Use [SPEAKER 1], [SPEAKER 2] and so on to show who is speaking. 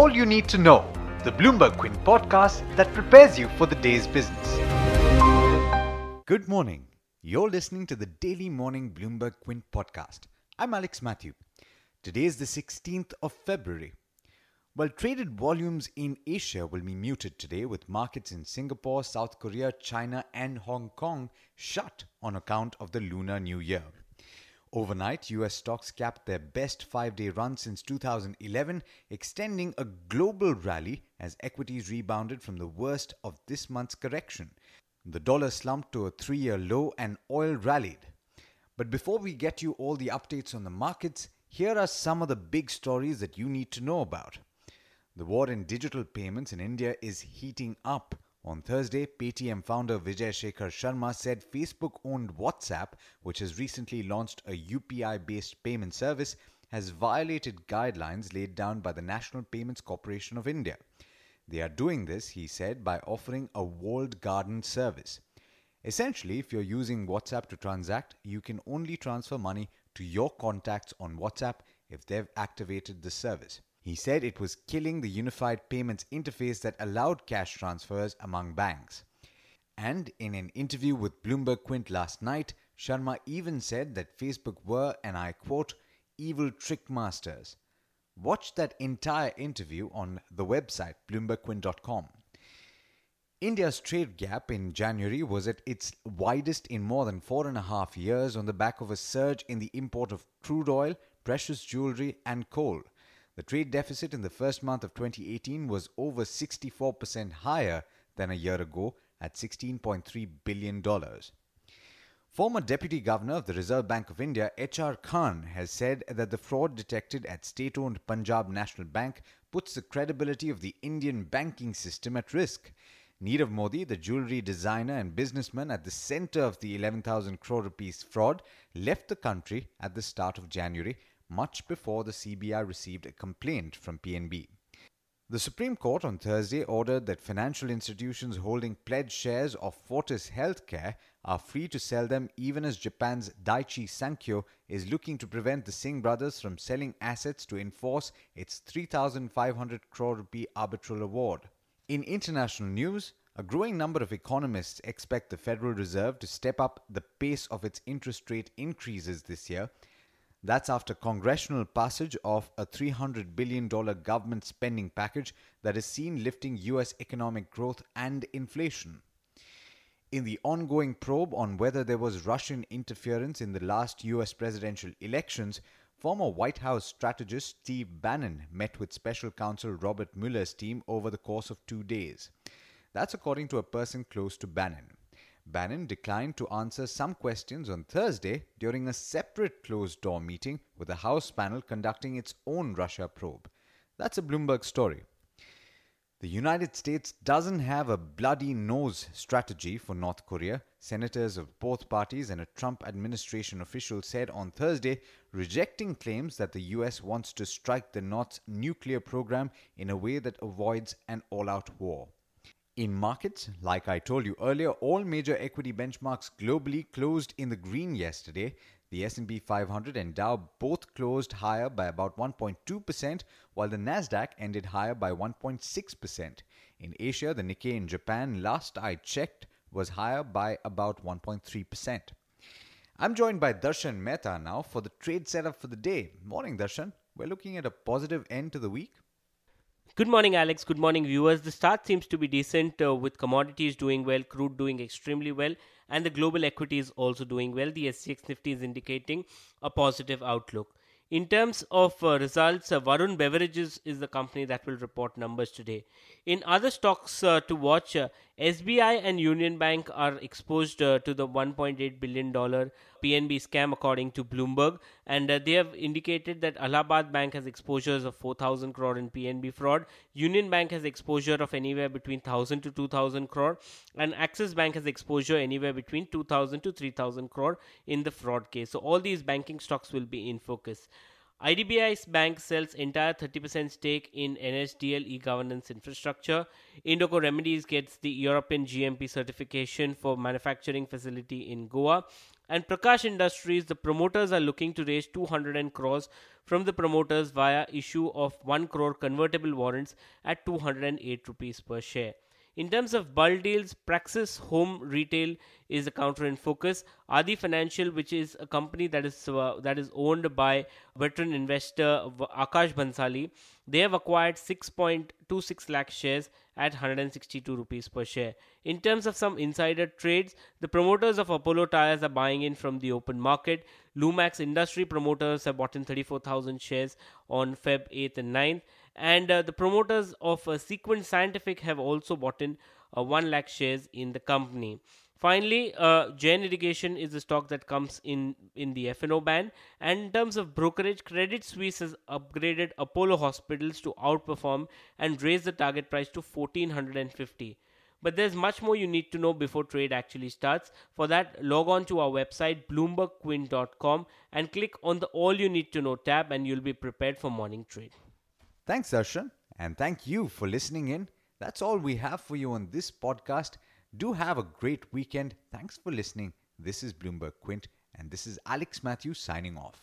[SPEAKER 1] all you need to know. The Bloomberg Quint podcast that prepares you for the day's business. Good morning. You're listening to the daily morning Bloomberg Quint podcast. I'm Alex Matthew. Today is the 16th of February. Well, traded volumes in Asia will be muted today with markets in Singapore, South Korea, China, and Hong Kong shut on account of the Lunar New Year. Overnight, US stocks capped their best five day run since 2011, extending a global rally as equities rebounded from the worst of this month's correction. The dollar slumped to a three year low and oil rallied. But before we get you all the updates on the markets, here are some of the big stories that you need to know about. The war in digital payments in India is heating up. On Thursday, Paytm founder Vijay Shekhar Sharma said Facebook owned WhatsApp, which has recently launched a UPI based payment service, has violated guidelines laid down by the National Payments Corporation of India. They are doing this, he said, by offering a walled garden service. Essentially, if you're using WhatsApp to transact, you can only transfer money to your contacts on WhatsApp if they've activated the service. He said it was killing the unified payments interface that allowed cash transfers among banks. And in an interview with Bloomberg Quint last night, Sharma even said that Facebook were, and I quote, evil trick masters. Watch that entire interview on the website bloombergquint.com. India's trade gap in January was at its widest in more than four and a half years on the back of a surge in the import of crude oil, precious jewelry, and coal. The trade deficit in the first month of 2018 was over 64% higher than a year ago at $16.3 billion. Former Deputy Governor of the Reserve Bank of India, H.R. Khan, has said that the fraud detected at state owned Punjab National Bank puts the credibility of the Indian banking system at risk. Nirav Modi, the jewelry designer and businessman at the center of the 11,000 crore rupees fraud, left the country at the start of January much before the CBI received a complaint from PNB. The Supreme Court on Thursday ordered that financial institutions holding pledged shares of Fortis Healthcare are free to sell them even as Japan's Daiichi Sankyo is looking to prevent the Singh brothers from selling assets to enforce its 3500 crore rupee arbitral award. In international news, a growing number of economists expect the Federal Reserve to step up the pace of its interest rate increases this year that's after congressional passage of a $300 billion government spending package that is seen lifting U.S. economic growth and inflation. In the ongoing probe on whether there was Russian interference in the last U.S. presidential elections, former White House strategist Steve Bannon met with special counsel Robert Mueller's team over the course of two days. That's according to a person close to Bannon. Bannon declined to answer some questions on Thursday during a separate closed door meeting with the House panel conducting its own Russia probe. That's a Bloomberg story. The United States doesn't have a bloody nose strategy for North Korea, senators of both parties and a Trump administration official said on Thursday, rejecting claims that the US wants to strike the North's nuclear program in a way that avoids an all out war. In markets, like I told you earlier, all major equity benchmarks globally closed in the green yesterday. The S&P 500 and Dow both closed higher by about 1.2%, while the Nasdaq ended higher by 1.6%. In Asia, the Nikkei in Japan, last I checked, was higher by about 1.3%. I'm joined by Darshan Mehta now for the trade setup for the day. Morning, Darshan. We're looking at a positive end to the week.
[SPEAKER 2] Good morning, Alex. Good morning, viewers. The start seems to be decent uh, with commodities doing well, crude doing extremely well, and the global equity is also doing well. The SGX Nifty is indicating a positive outlook. In terms of uh, results, uh, Varun Beverages is the company that will report numbers today. In other stocks uh, to watch, uh, SBI and Union Bank are exposed uh, to the $1.8 billion PNB scam, according to Bloomberg, and uh, they have indicated that Allahabad Bank has exposures of 4,000 crore in PNB fraud. Union Bank has exposure of anywhere between 1,000 to 2,000 crore, and Axis Bank has exposure anywhere between 2,000 to 3,000 crore in the fraud case. So all these banking stocks will be in focus. IDBI Bank sells entire 30% stake in NSDL e-governance infrastructure. Indoco Remedies gets the European GMP certification for manufacturing facility in Goa. And Prakash Industries, the promoters are looking to raise 200 crores from the promoters via issue of 1 crore convertible warrants at 208 rupees per share. In terms of bulk deals, Praxis Home Retail is a counter in focus. Adi Financial, which is a company that is uh, that is owned by veteran investor Akash Bhanshali, they have acquired 6.26 lakh shares at 162 rupees per share. In terms of some insider trades, the promoters of Apollo Tyres are buying in from the open market. Lumax Industry promoters have bought in 34,000 shares on Feb 8th and 9th and uh, the promoters of uh, Sequent Scientific have also bought in uh, 1 lakh shares in the company. Finally, uh, Jain Irrigation is a stock that comes in in the F&O band. And in terms of brokerage, Credit Suisse has upgraded Apollo Hospitals to outperform and raise the target price to 1450. But there's much more you need to know before trade actually starts. For that, log on to our website bloombergquint.com and click on the All You Need to Know tab, and you'll be prepared for morning trade.
[SPEAKER 1] Thanks, Darshan, and thank you for listening in. That's all we have for you on this podcast. Do have a great weekend. Thanks for listening. This is Bloomberg Quint, and this is Alex Matthews signing off.